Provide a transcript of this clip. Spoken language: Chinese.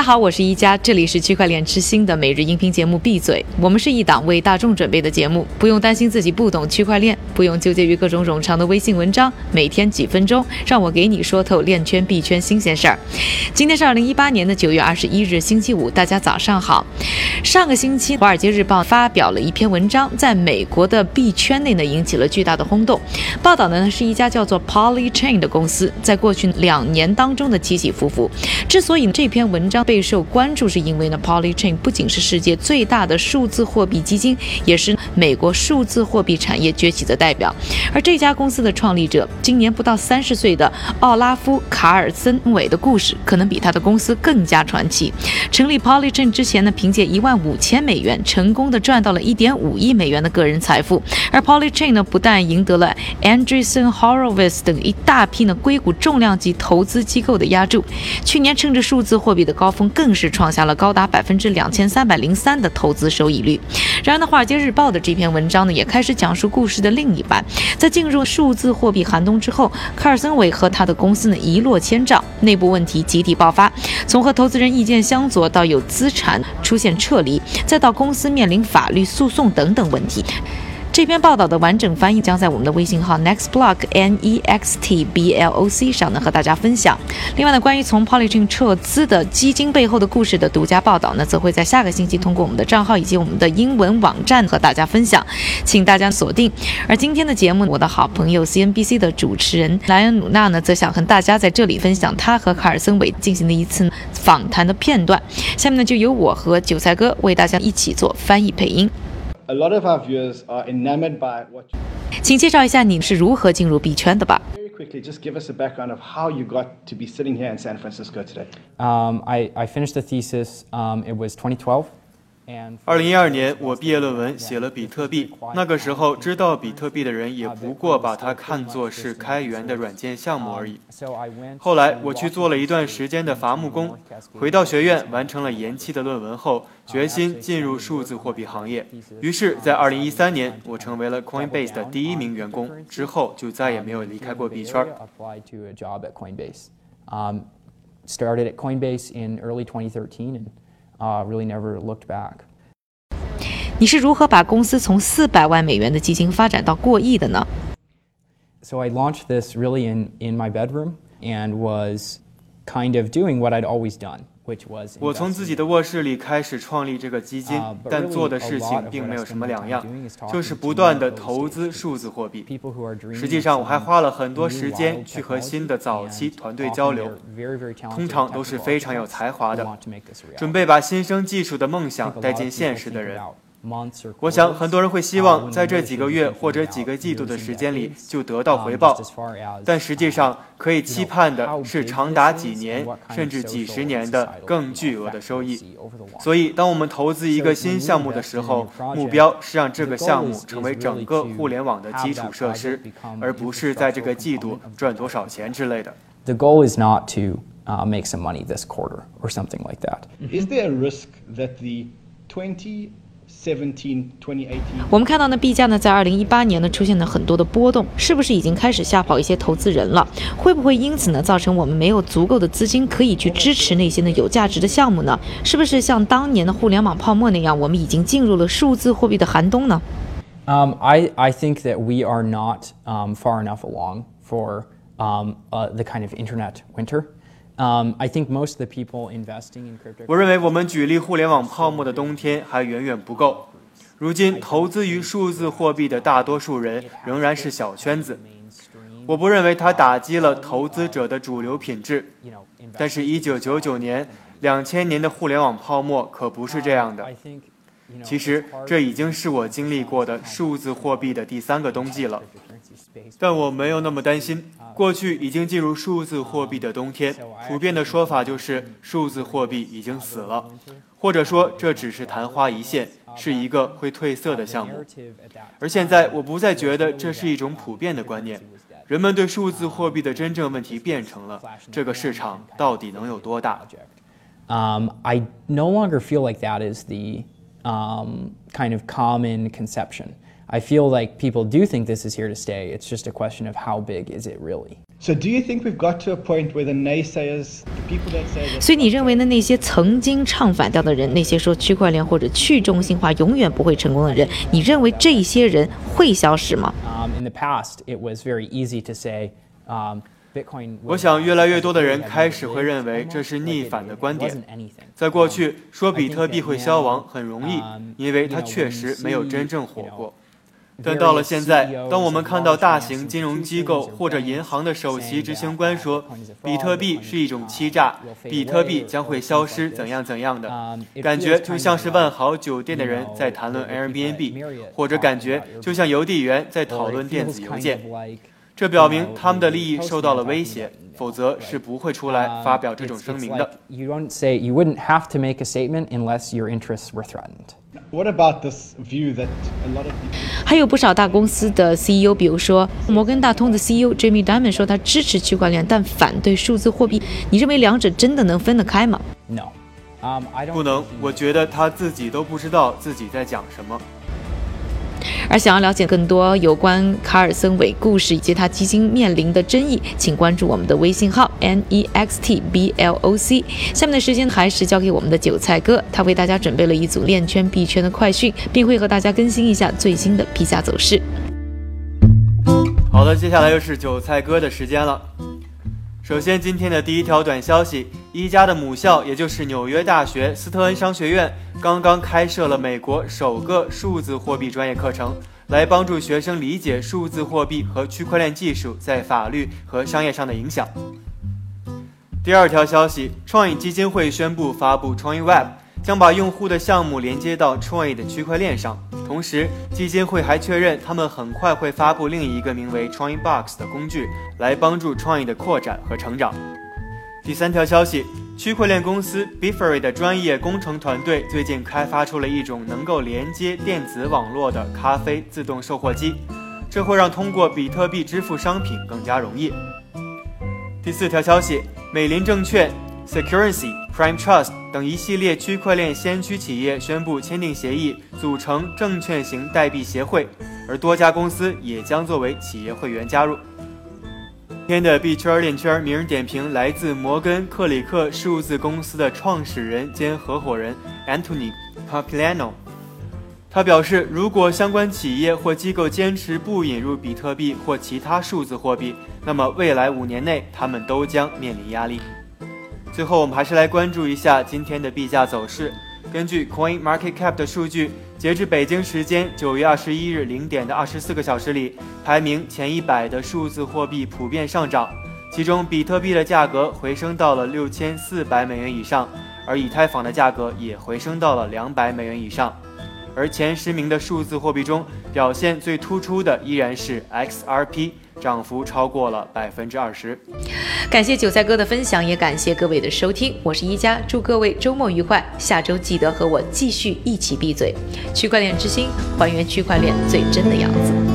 大家好，我是一加，这里是区块链之星的每日音频节目《闭嘴》。我们是一档为大众准备的节目，不用担心自己不懂区块链，不用纠结于各种冗长的微信文章，每天几分钟，让我给你说透链圈币圈新鲜事儿。今天是二零一八年的九月二十一日，星期五，大家早上好。上个星期，《华尔街日报》发表了一篇文章，在美国的币圈内呢引起了巨大的轰动。报道的呢是一家叫做 Polychain 的公司，在过去两年当中的起起伏伏。之所以这篇文章，备受关注，是因为呢，Polychain 不仅是世界最大的数字货币基金，也是美国数字货币产业崛起的代表。而这家公司的创立者，今年不到三十岁的奥拉夫·卡尔森韦的故事，可能比他的公司更加传奇。成立 Polychain 之前呢，凭借一万五千美元，成功的赚到了一点五亿美元的个人财富。而 Polychain 呢，不但赢得了 Andreessen Horowitz 等一大批呢硅谷重量级投资机构的压注，去年趁着数字货币的高峰更是创下了高达百分之两千三百零三的投资收益率。然而呢，《华尔街日报》的这篇文章呢，也开始讲述故事的另一半。在进入数字货币寒冬之后，卡尔森韦和他的公司呢一落千丈，内部问题集体爆发，从和投资人意见相左到有资产出现撤离，再到公司面临法律诉讼等等问题。这篇报道的完整翻译将在我们的微信号 nextblock n e x t b l o c 上呢和大家分享。另外呢，关于从 Polychain 撤资的基金背后的故事的独家报道呢，则会在下个星期通过我们的账号以及我们的英文网站和大家分享，请大家锁定。而今天的节目，我的好朋友 CNBC 的主持人莱恩努纳呢，则想和大家在这里分享他和卡尔森韦进行的一次访谈的片段。下面呢，就由我和韭菜哥为大家一起做翻译配音。a lot of our viewers are enamored by what you 请介绍一下你是如何进入币圈的吧。 very quickly just give us a background of how you got to be sitting here in San Francisco today. Um, I, I finished the thesis. Um, it was 2012. 二零一二年，我毕业论文写了比特币。那个时候，知道比特币的人也不过把它看作是开源的软件项目而已。后来，我去做了一段时间的伐木工，回到学院完成了延期的论文后，决心进入数字货币行业。于是，在二零一三年，我成为了 Coinbase 的第一名员工，之后就再也没有离开过币圈。Applied to a job at Coinbase. Um, started at Coinbase in early 2013 and uh, really never looked back. 你是如何把公司从四百万美元的基金发展到过亿的呢？So i launched this really in in my bedroom and was kind of doing what i'd always done 我从自己的卧室里开始创立这个基金但做的事情并没有什么两样就是不断的投资数字货币实际上我还花了很多时间去和新的早期团队交流通常都是非常有才华的准备把新生技术的梦想带进现实的人我想很多人会希望在这几个月或者几个季度的时间里就得到回报但实际上可以期盼的是长达几年甚至几十年的更巨额的收益所以当我们投资一个新项目的时候目标是让这个项目成为整个互联网的基础设施而不是在这个季度赚多少钱之类的。The goal is not to make some money this quarter or something like that. Is there a risk that the twenty 我们看到呢，币价呢在二零一八年呢出现了很多的波动，是不是已经开始吓跑一些投资人了？会不会因此呢造成我们没有足够的资金可以去支持那些呢有价值的项目呢？是不是像当年的互联网泡沫那样，我们已经进入了数字货币的寒冬呢？Um, I, I think that we are not um, far enough along for um, uh, the kind of internet winter. I think most of the people investing in 我认为我们举例互联网泡沫的冬天还远远不够。如今，投资于数字货币的大多数人仍然是小圈子。我不认为它打击了投资者的主流品质。但是，一九九九年、两千年的互联网泡沫可不是这样的其实，这已经是我经历过的数字货币的第三个冬季了。但我没有那么担心。过去已经进入数字货币的冬天，普遍的说法就是数字货币已经死了，或者说这只是昙花一现，是一个会褪色的项目。而现在，我不再觉得这是一种普遍的观念。人们对数字货币的真正问题变成了这个市场到底能有多大？Um, I no longer feel like that is the um, kind of common conception. I feel like people do think this is here to stay. It's just a question of how big is it really. So, do you think we've got to a point where the naysayers, the people that say that 所以你认为呢？那些曾经唱反调的人，那些说区块链或者去中心化永远不会成功的人，你认为这些人会消失吗？ Um, in the past, it was very easy to say um, Bitcoin. 我想，越来越多的人开始会认为这是逆反的观点。在过去，说比特币会消亡很容易，因为它确实没有真正火过。但到了现在，当我们看到大型金融机构或者银行的首席执行官说比特币是一种欺诈，比特币将会消失，怎样怎样的，感觉就像是万豪酒店的人在谈论 Airbnb，或者感觉就像邮递员在讨论电子邮件。这表明他们的利益受到了威胁，否则是不会出来发表这种声明的。You don't say you wouldn't have to make a statement unless your interests were threatened. What about this view that a lot of people 还有不少大公司的 CEO，比如说摩根大通的 CEO Jamie Dimon 说他支持区块链，但反对数字货币。你认为两者真的能分得开吗？No. Um, I don't 不能我觉得他自己都不知道自己在讲什么。而想要了解更多有关卡尔森韦故事以及他基金面临的争议，请关注我们的微信号 n e x t b l o c。下面的时间还是交给我们的韭菜哥，他为大家准备了一组链圈币圈的快讯，并会和大家更新一下最新的币价走势。好的，接下来又是韭菜哥的时间了。首先，今天的第一条短消息：一加的母校，也就是纽约大学斯特恩商学院，刚刚开设了美国首个数字货币专业课程，来帮助学生理解数字货币和区块链技术在法律和商业上的影响。第二条消息：创意基金会宣布发布创意 Web，将把用户的项目连接到创意的区块链上。同时，基金会还确认，他们很快会发布另一个名为创意 Box 的工具，来帮助创意的扩展和成长。第三条消息：区块链公司 Bifery 的专业工程团队最近开发出了一种能够连接电子网络的咖啡自动售货机，这会让通过比特币支付商品更加容易。第四条消息：美林证券、Security、Prime Trust 等一系列区块链先驱企业宣布签订协议，组成证券型代币协会，而多家公司也将作为企业会员加入。今天的币圈链圈名人点评来自摩根克里克数字公司的创始人兼合伙人 Anthony Papiano。他表示，如果相关企业或机构坚持不引入比特币或其他数字货币，那么未来五年内他们都将面临压力。最后，我们还是来关注一下今天的币价走势。根据 Coin Market Cap 的数据，截至北京时间九月二十一日零点的二十四个小时里，排名前一百的数字货币普遍上涨，其中比特币的价格回升到了六千四百美元以上，而以太坊的价格也回升到了两百美元以上。而前十名的数字货币中，表现最突出的依然是 XRP，涨幅超过了百分之二十。感谢韭菜哥的分享，也感谢各位的收听。我是一加，祝各位周末愉快。下周记得和我继续一起闭嘴。区块链之心，还原区块链最真的样子。